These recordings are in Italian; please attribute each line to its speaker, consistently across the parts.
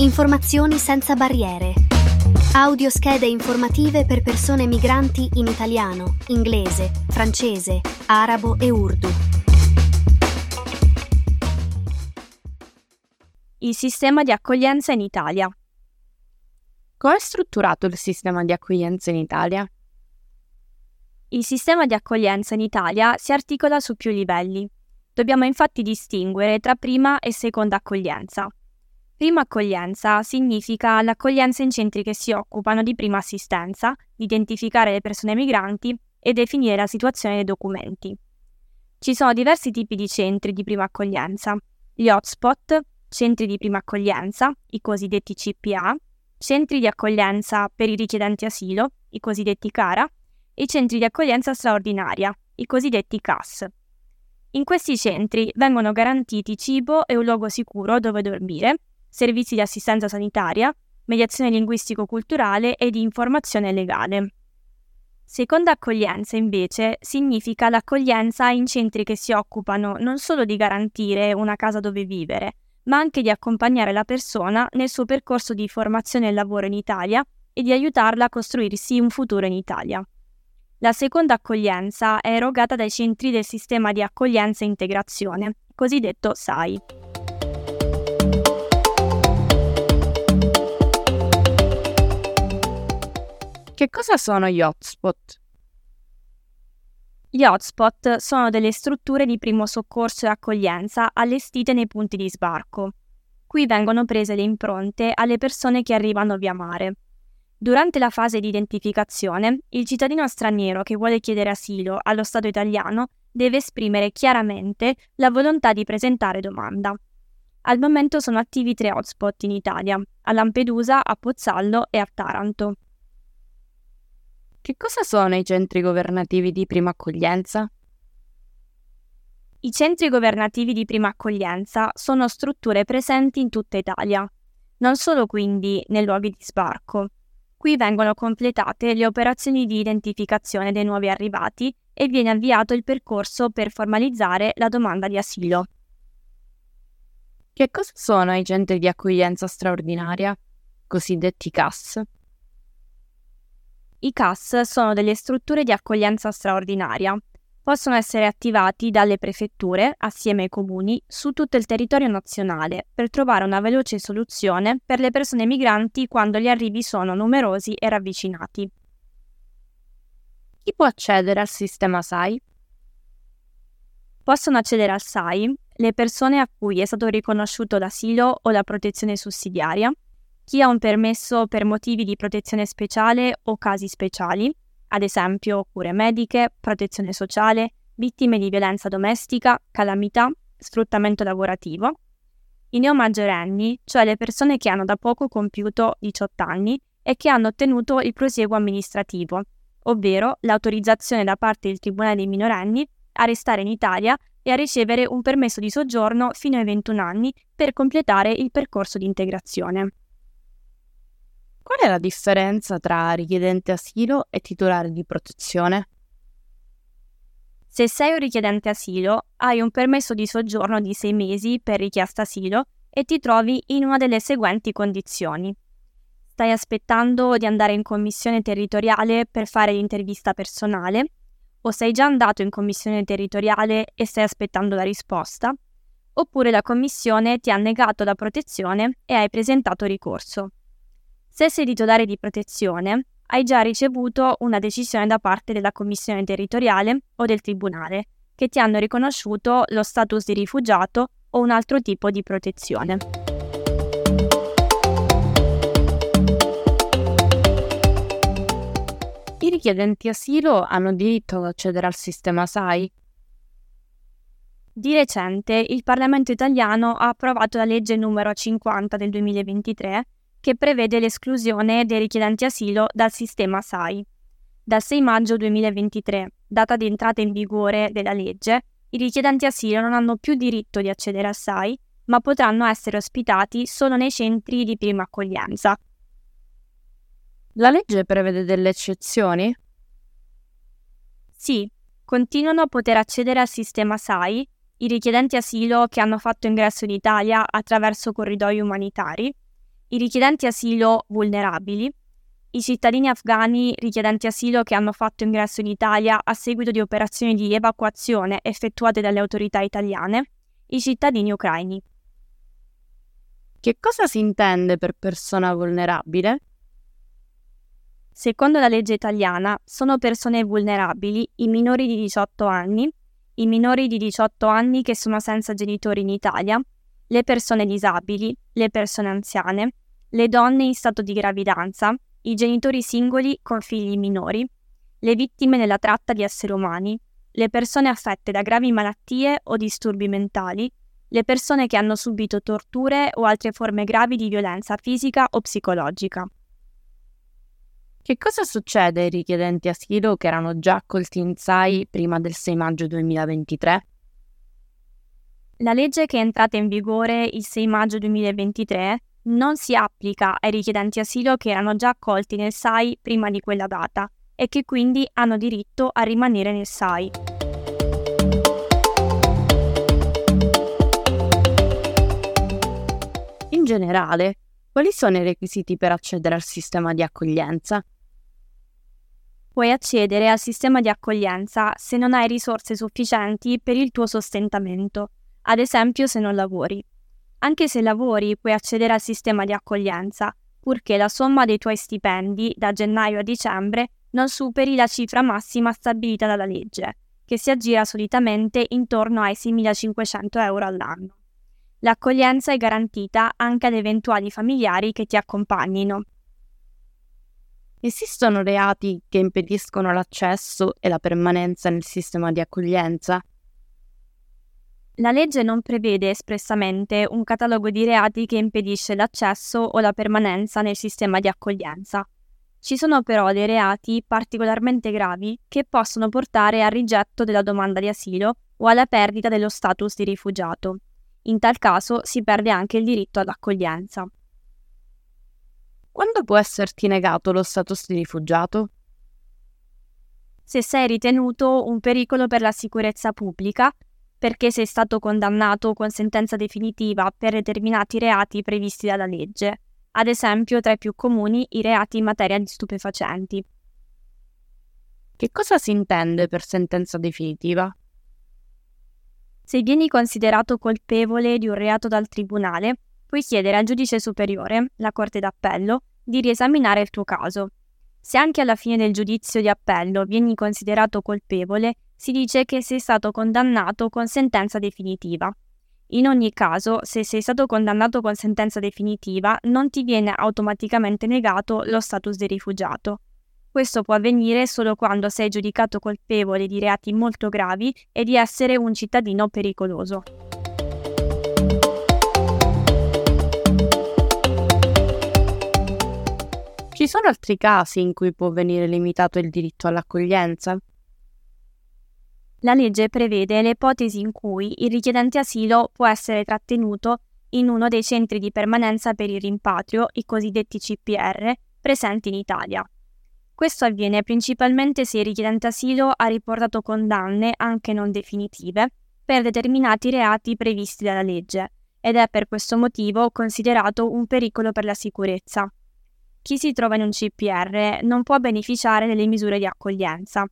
Speaker 1: Informazioni senza barriere. Audioschede informative per persone migranti in italiano, inglese, francese, arabo e urdu.
Speaker 2: Il sistema di accoglienza in Italia.
Speaker 3: Come è strutturato il sistema di accoglienza in Italia?
Speaker 2: Il sistema di accoglienza in Italia si articola su più livelli. Dobbiamo infatti distinguere tra prima e seconda accoglienza. Prima accoglienza significa l'accoglienza in centri che si occupano di prima assistenza, di identificare le persone migranti e definire la situazione dei documenti. Ci sono diversi tipi di centri di prima accoglienza. Gli hotspot, centri di prima accoglienza, i cosiddetti CPA, centri di accoglienza per i richiedenti asilo, i cosiddetti CARA, e centri di accoglienza straordinaria, i cosiddetti CAS. In questi centri vengono garantiti cibo e un luogo sicuro dove dormire, servizi di assistenza sanitaria, mediazione linguistico-culturale e di informazione legale. Seconda accoglienza, invece, significa l'accoglienza in centri che si occupano non solo di garantire una casa dove vivere, ma anche di accompagnare la persona nel suo percorso di formazione e lavoro in Italia e di aiutarla a costruirsi un futuro in Italia. La seconda accoglienza è erogata dai centri del sistema di accoglienza e integrazione, cosiddetto SAI.
Speaker 3: Che cosa sono gli hotspot?
Speaker 2: Gli hotspot sono delle strutture di primo soccorso e accoglienza allestite nei punti di sbarco. Qui vengono prese le impronte alle persone che arrivano via mare. Durante la fase di identificazione, il cittadino straniero che vuole chiedere asilo allo Stato italiano deve esprimere chiaramente la volontà di presentare domanda. Al momento sono attivi tre hotspot in Italia, a Lampedusa, a Pozzallo e a Taranto.
Speaker 3: Che cosa sono i centri governativi di prima accoglienza?
Speaker 2: I centri governativi di prima accoglienza sono strutture presenti in tutta Italia, non solo quindi nei luoghi di sbarco. Qui vengono completate le operazioni di identificazione dei nuovi arrivati e viene avviato il percorso per formalizzare la domanda di asilo.
Speaker 3: Che cosa sono i centri di accoglienza straordinaria, cosiddetti CAS?
Speaker 2: I CAS sono delle strutture di accoglienza straordinaria. Possono essere attivati dalle prefetture, assieme ai comuni, su tutto il territorio nazionale per trovare una veloce soluzione per le persone migranti quando gli arrivi sono numerosi e ravvicinati.
Speaker 3: Chi può accedere al sistema SAI?
Speaker 2: Possono accedere al SAI le persone a cui è stato riconosciuto l'asilo o la protezione sussidiaria, chi ha un permesso per motivi di protezione speciale o casi speciali, ad esempio cure mediche, protezione sociale, vittime di violenza domestica, calamità, sfruttamento lavorativo. I neomaggiorenni, cioè le persone che hanno da poco compiuto 18 anni e che hanno ottenuto il prosieguo amministrativo, ovvero l'autorizzazione da parte del Tribunale dei minorenni a restare in Italia e a ricevere un permesso di soggiorno fino ai 21 anni per completare il percorso di integrazione.
Speaker 3: Qual è la differenza tra richiedente asilo e titolare di protezione?
Speaker 2: Se sei un richiedente asilo, hai un permesso di soggiorno di sei mesi per richiesta asilo e ti trovi in una delle seguenti condizioni. Stai aspettando di andare in commissione territoriale per fare l'intervista personale, o sei già andato in commissione territoriale e stai aspettando la risposta, oppure la commissione ti ha negato la protezione e hai presentato ricorso. Se sei titolare di protezione, hai già ricevuto una decisione da parte della Commissione territoriale o del Tribunale, che ti hanno riconosciuto lo status di rifugiato o un altro tipo di protezione.
Speaker 3: I richiedenti asilo hanno diritto ad accedere al sistema SAI?
Speaker 2: Di recente il Parlamento italiano ha approvato la legge numero 50 del 2023 che prevede l'esclusione dei richiedenti asilo dal sistema SAI. Dal 6 maggio 2023, data di entrata in vigore della legge, i richiedenti asilo non hanno più diritto di accedere al SAI, ma potranno essere ospitati solo nei centri di prima accoglienza.
Speaker 3: La legge prevede delle eccezioni?
Speaker 2: Sì, continuano a poter accedere al sistema SAI i richiedenti asilo che hanno fatto ingresso in Italia attraverso corridoi umanitari, i richiedenti asilo vulnerabili, i cittadini afghani richiedenti asilo che hanno fatto ingresso in Italia a seguito di operazioni di evacuazione effettuate dalle autorità italiane, i cittadini ucraini.
Speaker 3: Che cosa si intende per persona vulnerabile?
Speaker 2: Secondo la legge italiana, sono persone vulnerabili i minori di 18 anni, i minori di 18 anni che sono senza genitori in Italia, le persone disabili, le persone anziane, le donne in stato di gravidanza, i genitori singoli con figli minori, le vittime nella tratta di esseri umani, le persone affette da gravi malattie o disturbi mentali, le persone che hanno subito torture o altre forme gravi di violenza fisica o psicologica.
Speaker 3: Che cosa succede ai richiedenti asilo che erano già accolti in SAI prima del 6 maggio 2023?
Speaker 2: La legge che è entrata in vigore il 6 maggio 2023 non si applica ai richiedenti asilo che erano già accolti nel SAI prima di quella data e che quindi hanno diritto a rimanere nel SAI.
Speaker 3: In generale, quali sono i requisiti per accedere al sistema di accoglienza?
Speaker 2: Puoi accedere al sistema di accoglienza se non hai risorse sufficienti per il tuo sostentamento, ad esempio se non lavori. Anche se lavori puoi accedere al sistema di accoglienza, purché la somma dei tuoi stipendi da gennaio a dicembre non superi la cifra massima stabilita dalla legge, che si aggira solitamente intorno ai 6.500 euro all'anno. L'accoglienza è garantita anche ad eventuali familiari che ti accompagnino.
Speaker 3: Esistono reati che impediscono l'accesso e la permanenza nel sistema di accoglienza?
Speaker 2: La legge non prevede espressamente un catalogo di reati che impedisce l'accesso o la permanenza nel sistema di accoglienza. Ci sono però dei reati particolarmente gravi che possono portare al rigetto della domanda di asilo o alla perdita dello status di rifugiato. In tal caso si perde anche il diritto all'accoglienza.
Speaker 3: Quando può esserti negato lo status di rifugiato?
Speaker 2: Se sei ritenuto un pericolo per la sicurezza pubblica perché sei stato condannato con sentenza definitiva per determinati reati previsti dalla legge, ad esempio tra i più comuni i reati in materia di stupefacenti.
Speaker 3: Che cosa si intende per sentenza definitiva?
Speaker 2: Se vieni considerato colpevole di un reato dal tribunale, puoi chiedere al giudice superiore, la Corte d'Appello, di riesaminare il tuo caso. Se anche alla fine del giudizio di appello vieni considerato colpevole, si dice che sei stato condannato con sentenza definitiva. In ogni caso, se sei stato condannato con sentenza definitiva, non ti viene automaticamente negato lo status di rifugiato. Questo può avvenire solo quando sei giudicato colpevole di reati molto gravi e di essere un cittadino pericoloso.
Speaker 3: Ci sono altri casi in cui può venire limitato il diritto all'accoglienza?
Speaker 2: La legge prevede le ipotesi in cui il richiedente asilo può essere trattenuto in uno dei centri di permanenza per il rimpatrio, i cosiddetti CPR, presenti in Italia. Questo avviene principalmente se il richiedente asilo ha riportato condanne, anche non definitive, per determinati reati previsti dalla legge ed è per questo motivo considerato un pericolo per la sicurezza. Chi si trova in un CPR non può beneficiare delle misure di accoglienza,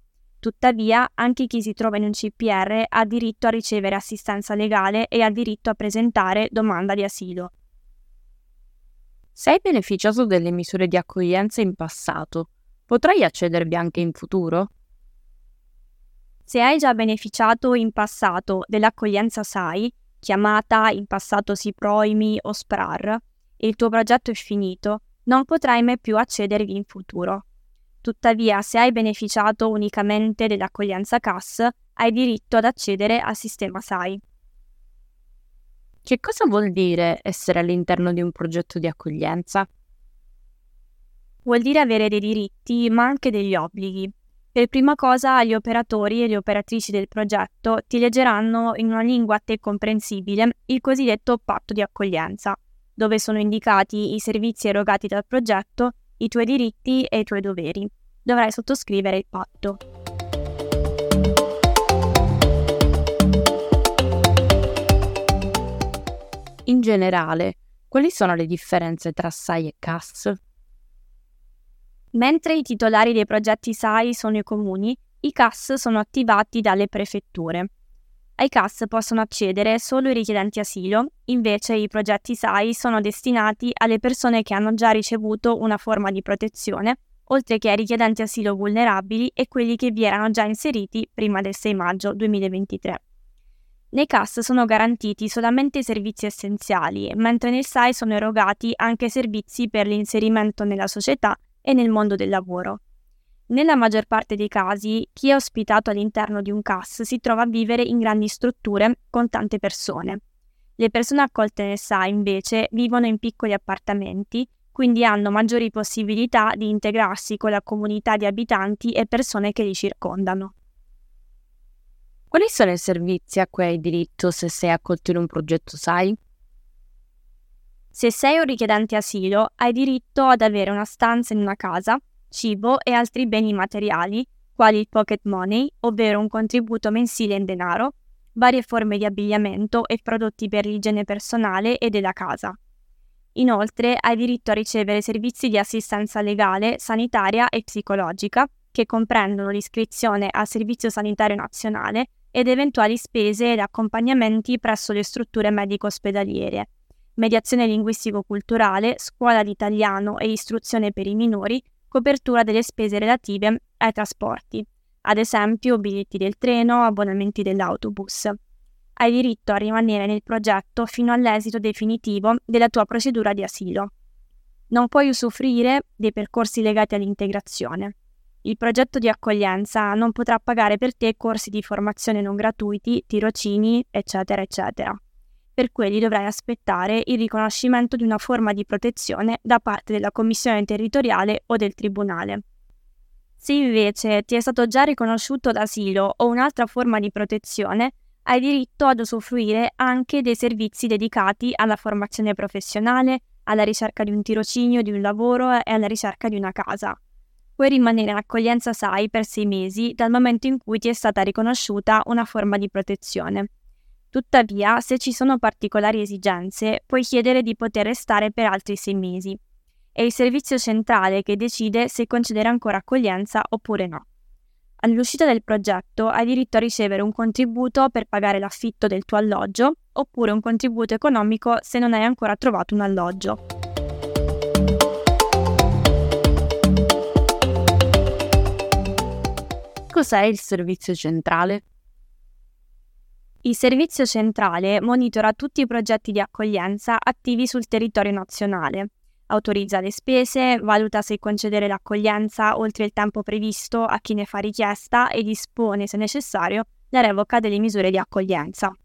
Speaker 2: Tuttavia, anche chi si trova in un CPR ha diritto a ricevere assistenza legale e ha diritto a presentare domanda di asilo.
Speaker 3: Se hai beneficiato delle misure di accoglienza in passato, potrai accedervi anche in futuro?
Speaker 2: Se hai già beneficiato in passato dell'accoglienza SAI, chiamata in passato SIPROIMI o SPRAR, e il tuo progetto è finito, non potrai mai più accedervi in futuro. Tuttavia, se hai beneficiato unicamente dell'accoglienza CAS, hai diritto ad accedere al sistema SAI.
Speaker 3: Che cosa vuol dire essere all'interno di un progetto di accoglienza?
Speaker 2: Vuol dire avere dei diritti, ma anche degli obblighi. Per prima cosa, gli operatori e le operatrici del progetto ti leggeranno in una lingua a te comprensibile il cosiddetto patto di accoglienza, dove sono indicati i servizi erogati dal progetto i tuoi diritti e i tuoi doveri. Dovrai sottoscrivere il patto.
Speaker 3: In generale, Quali sono le differenze tra SAI e CAS?
Speaker 2: Mentre i titolari dei progetti SAI sono i comuni, i CAS sono attivati dalle prefetture. Ai CAS possono accedere solo i richiedenti asilo, invece i progetti SAI sono destinati alle persone che hanno già ricevuto una forma di protezione, oltre che ai richiedenti asilo vulnerabili e quelli che vi erano già inseriti prima del 6 maggio 2023. Nei CAS sono garantiti solamente i servizi essenziali, mentre nel SAI sono erogati anche servizi per l'inserimento nella società e nel mondo del lavoro. Nella maggior parte dei casi, chi è ospitato all'interno di un CAS si trova a vivere in grandi strutture con tante persone. Le persone accolte nel SAI invece vivono in piccoli appartamenti, quindi hanno maggiori possibilità di integrarsi con la comunità di abitanti e persone che li circondano.
Speaker 3: Quali sono i servizi a cui hai diritto se sei accolto in un progetto SAI?
Speaker 2: Se sei un richiedente asilo, hai diritto ad avere una stanza in una casa, cibo e altri beni materiali, quali il pocket money, ovvero un contributo mensile in denaro, varie forme di abbigliamento e prodotti per l'igiene personale e della casa. Inoltre hai diritto a ricevere servizi di assistenza legale, sanitaria e psicologica, che comprendono l'iscrizione al Servizio Sanitario Nazionale ed eventuali spese ed accompagnamenti presso le strutture medico-ospedaliere mediazione linguistico-culturale, scuola di italiano e istruzione per i minori, copertura delle spese relative ai trasporti, ad esempio biglietti del treno, abbonamenti dell'autobus. Hai diritto a rimanere nel progetto fino all'esito definitivo della tua procedura di asilo. Non puoi usufruire dei percorsi legati all'integrazione. Il progetto di accoglienza non potrà pagare per te corsi di formazione non gratuiti, tirocini, eccetera, eccetera per quelli dovrai aspettare il riconoscimento di una forma di protezione da parte della Commissione territoriale o del Tribunale. Se invece ti è stato già riconosciuto l'asilo o un'altra forma di protezione, hai diritto ad usufruire anche dei servizi dedicati alla formazione professionale, alla ricerca di un tirocinio, di un lavoro e alla ricerca di una casa. Puoi rimanere in accoglienza SAI per sei mesi dal momento in cui ti è stata riconosciuta una forma di protezione. Tuttavia, se ci sono particolari esigenze, puoi chiedere di poter restare per altri sei mesi. È il servizio centrale che decide se concedere ancora accoglienza oppure no. All'uscita del progetto hai diritto a ricevere un contributo per pagare l'affitto del tuo alloggio oppure un contributo economico se non hai ancora trovato un alloggio.
Speaker 3: Cos'è il servizio centrale?
Speaker 2: Il Servizio Centrale monitora tutti i progetti di accoglienza attivi sul territorio nazionale, autorizza le spese, valuta se concedere l'accoglienza oltre il tempo previsto a chi ne fa richiesta e dispone, se necessario, la revoca delle misure di accoglienza.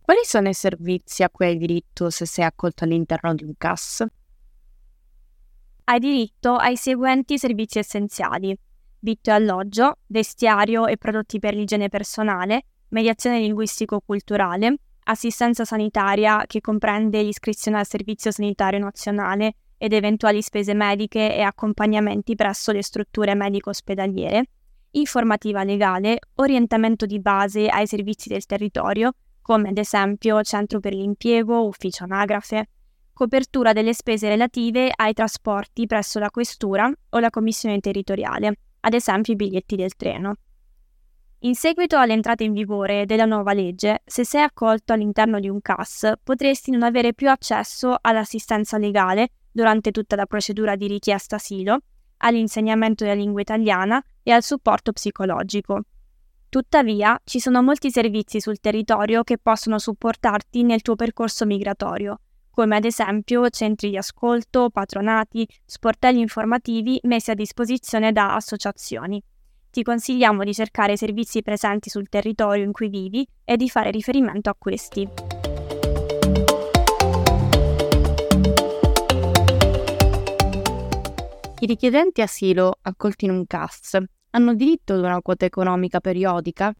Speaker 3: Quali sono i servizi a cui hai diritto se sei accolto all'interno di un CAS?
Speaker 2: Hai diritto ai seguenti servizi essenziali: vitto e alloggio, vestiario e prodotti per l'igiene personale, mediazione linguistico-culturale, assistenza sanitaria che comprende l'iscrizione al Servizio Sanitario Nazionale ed eventuali spese mediche e accompagnamenti presso le strutture medico-ospedaliere, informativa legale, orientamento di base ai servizi del territorio, come ad esempio centro per l'impiego, ufficio anagrafe, copertura delle spese relative ai trasporti presso la questura o la commissione territoriale, ad esempio i biglietti del treno. In seguito all'entrata in vigore della nuova legge, se sei accolto all'interno di un CAS, potresti non avere più accesso all'assistenza legale durante tutta la procedura di richiesta asilo, all'insegnamento della lingua italiana e al supporto psicologico. Tuttavia, ci sono molti servizi sul territorio che possono supportarti nel tuo percorso migratorio, come ad esempio centri di ascolto, patronati, sportelli informativi messi a disposizione da associazioni ti consigliamo di cercare i servizi presenti sul territorio in cui vivi e di fare riferimento a questi.
Speaker 3: I richiedenti asilo accolti in un CAS hanno diritto ad una quota economica periodica?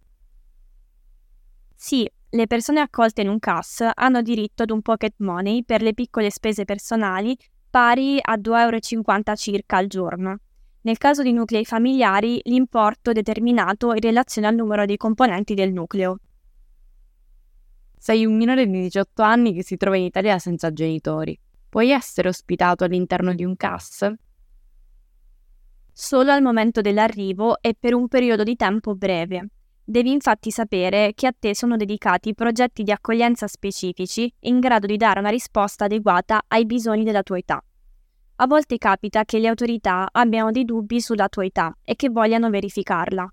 Speaker 2: Sì, le persone accolte in un CAS hanno diritto ad un pocket money per le piccole spese personali pari a 2,50 euro circa al giorno. Nel caso di nuclei familiari, l'importo è determinato in relazione al numero dei componenti del nucleo.
Speaker 3: Sei un minore di 18 anni che si trova in Italia senza genitori. Puoi essere ospitato all'interno di un CAS?
Speaker 2: Solo al momento dell'arrivo e per un periodo di tempo breve. Devi infatti sapere che a te sono dedicati progetti di accoglienza specifici in grado di dare una risposta adeguata ai bisogni della tua età. A volte capita che le autorità abbiano dei dubbi sulla tua età e che vogliano verificarla.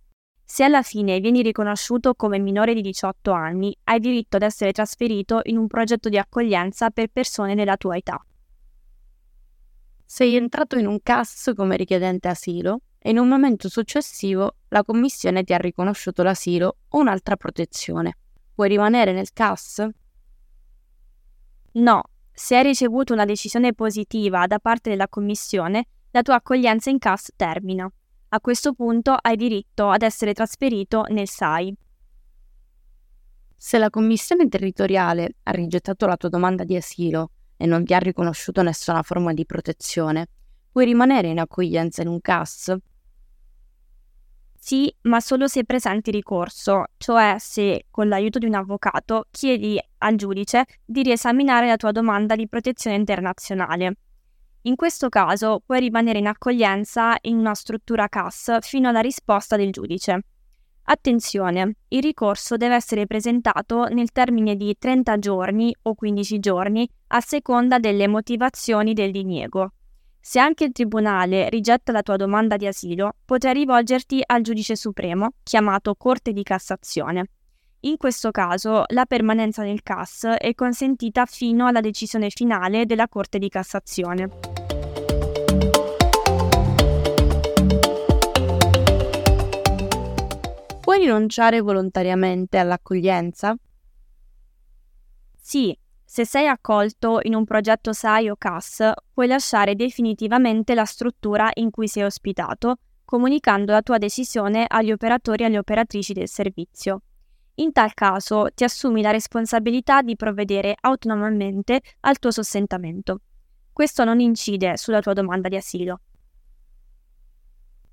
Speaker 2: Se alla fine vieni riconosciuto come minore di 18 anni, hai diritto ad essere trasferito in un progetto di accoglienza per persone della tua età.
Speaker 3: Sei entrato in un CAS come richiedente asilo e in un momento successivo la Commissione ti ha riconosciuto l'asilo o un'altra protezione. Puoi rimanere nel CAS?
Speaker 2: No, se hai ricevuto una decisione positiva da parte della Commissione, la tua accoglienza in CAS termina. A questo punto hai diritto ad essere trasferito nel SAI.
Speaker 3: Se la Commissione territoriale ha rigettato la tua domanda di asilo e non ti ha riconosciuto nessuna forma di protezione, puoi rimanere in accoglienza in un CAS
Speaker 2: sì, ma solo se presenti ricorso, cioè se con l'aiuto di un avvocato chiedi al giudice di riesaminare la tua domanda di protezione internazionale. In questo caso puoi rimanere in accoglienza in una struttura CAS fino alla risposta del giudice. Attenzione, il ricorso deve essere presentato nel termine di 30 giorni o 15 giorni a seconda delle motivazioni del diniego. Se anche il Tribunale rigetta la tua domanda di asilo, potrai rivolgerti al giudice supremo, chiamato Corte di Cassazione. In questo caso la permanenza nel CAS è consentita fino alla decisione finale della Corte di Cassazione.
Speaker 3: Puoi rinunciare volontariamente all'accoglienza?
Speaker 2: Sì, se sei accolto in un progetto SAI o CAS, puoi lasciare definitivamente la struttura in cui sei ospitato, comunicando la tua decisione agli operatori e alle operatrici del servizio. In tal caso ti assumi la responsabilità di provvedere autonomamente al tuo sostentamento. Questo non incide sulla tua domanda di asilo.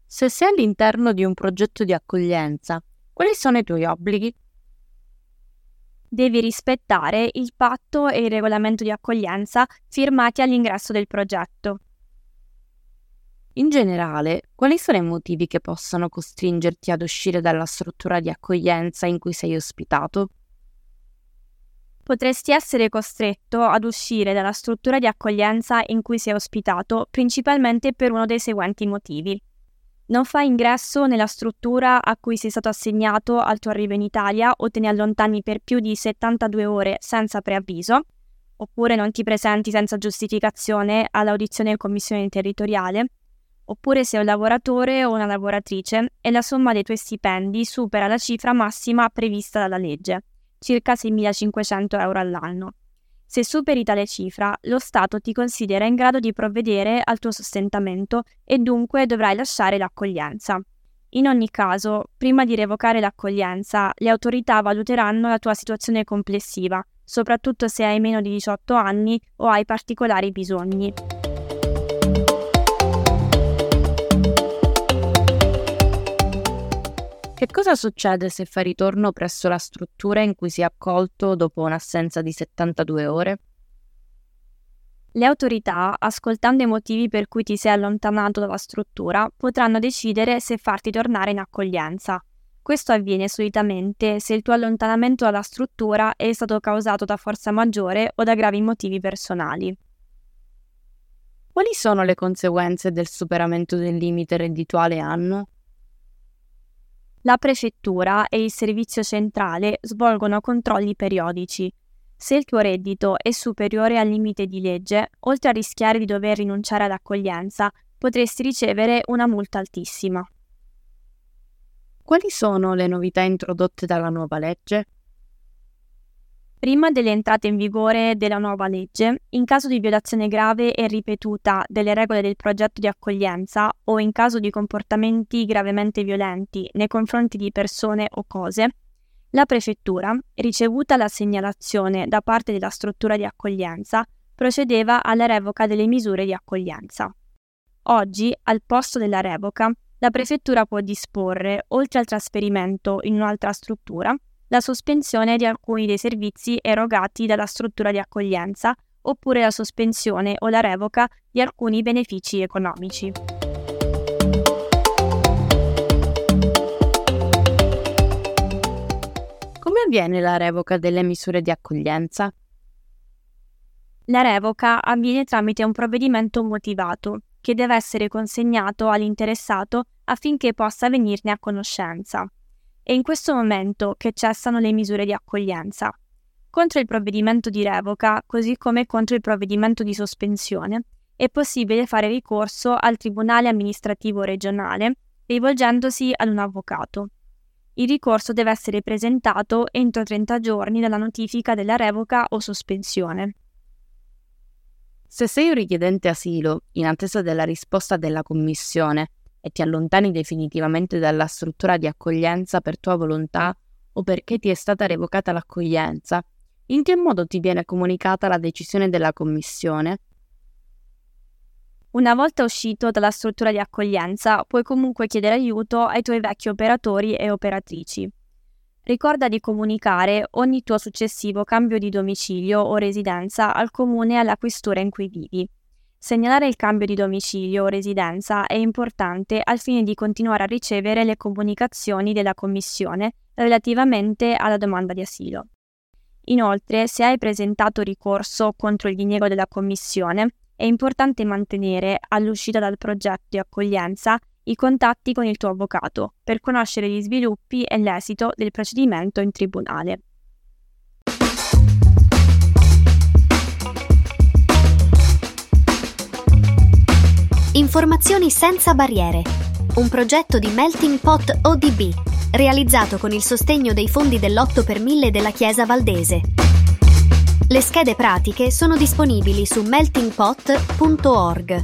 Speaker 3: Se sei all'interno di un progetto di accoglienza, quali sono i tuoi obblighi?
Speaker 2: Devi rispettare il patto e il regolamento di accoglienza firmati all'ingresso del progetto.
Speaker 3: In generale, quali sono i motivi che possono costringerti ad uscire dalla struttura di accoglienza in cui sei ospitato?
Speaker 2: Potresti essere costretto ad uscire dalla struttura di accoglienza in cui sei ospitato principalmente per uno dei seguenti motivi non fai ingresso nella struttura a cui sei stato assegnato al tuo arrivo in Italia o te ne allontani per più di 72 ore senza preavviso, oppure non ti presenti senza giustificazione all'audizione in commissione territoriale, oppure sei un lavoratore o una lavoratrice e la somma dei tuoi stipendi supera la cifra massima prevista dalla legge, circa 6.500 euro all'anno. Se superi tale cifra, lo Stato ti considera in grado di provvedere al tuo sostentamento e dunque dovrai lasciare l'accoglienza. In ogni caso, prima di revocare l'accoglienza, le autorità valuteranno la tua situazione complessiva, soprattutto se hai meno di 18 anni o hai particolari bisogni.
Speaker 3: Che cosa succede se fai ritorno presso la struttura in cui si è accolto dopo un'assenza di 72 ore?
Speaker 2: Le autorità, ascoltando i motivi per cui ti sei allontanato dalla struttura, potranno decidere se farti tornare in accoglienza. Questo avviene solitamente se il tuo allontanamento dalla struttura è stato causato da forza maggiore o da gravi motivi personali.
Speaker 3: Quali sono le conseguenze del superamento del limite reddituale anno?
Speaker 2: La prefettura e il servizio centrale svolgono controlli periodici. Se il tuo reddito è superiore al limite di legge, oltre a rischiare di dover rinunciare all'accoglienza, potresti ricevere una multa altissima.
Speaker 3: Quali sono le novità introdotte dalla nuova legge?
Speaker 2: Prima dell'entrata in vigore della nuova legge, in caso di violazione grave e ripetuta delle regole del progetto di accoglienza o in caso di comportamenti gravemente violenti nei confronti di persone o cose, la prefettura, ricevuta la segnalazione da parte della struttura di accoglienza, procedeva alla revoca delle misure di accoglienza. Oggi, al posto della revoca, la prefettura può disporre, oltre al trasferimento in un'altra struttura, la sospensione di alcuni dei servizi erogati dalla struttura di accoglienza oppure la sospensione o la revoca di alcuni benefici economici.
Speaker 3: Come avviene la revoca delle misure di accoglienza?
Speaker 2: La revoca avviene tramite un provvedimento motivato che deve essere consegnato all'interessato affinché possa venirne a conoscenza. È in questo momento che cessano le misure di accoglienza. Contro il provvedimento di revoca, così come contro il provvedimento di sospensione, è possibile fare ricorso al Tribunale amministrativo regionale rivolgendosi ad un avvocato. Il ricorso deve essere presentato entro 30 giorni dalla notifica della revoca o sospensione.
Speaker 3: Se sei un richiedente asilo in attesa della risposta della Commissione e ti allontani definitivamente dalla struttura di accoglienza per tua volontà o perché ti è stata revocata l'accoglienza, in che modo ti viene comunicata la decisione della Commissione?
Speaker 2: Una volta uscito dalla struttura di accoglienza, puoi comunque chiedere aiuto ai tuoi vecchi operatori e operatrici. Ricorda di comunicare ogni tuo successivo cambio di domicilio o residenza al comune e alla questura in cui vivi. Segnalare il cambio di domicilio o residenza è importante al fine di continuare a ricevere le comunicazioni della Commissione relativamente alla domanda di asilo. Inoltre, se hai presentato ricorso contro il diniego della Commissione, è importante mantenere, all'uscita dal progetto di accoglienza, i contatti con il tuo avvocato per conoscere gli sviluppi e l'esito del procedimento in tribunale.
Speaker 1: Informazioni senza barriere. Un progetto di Melting Pot ODB, realizzato con il sostegno dei fondi dell'8 per 1000 della Chiesa Valdese. Le schede pratiche sono disponibili su meltingpot.org.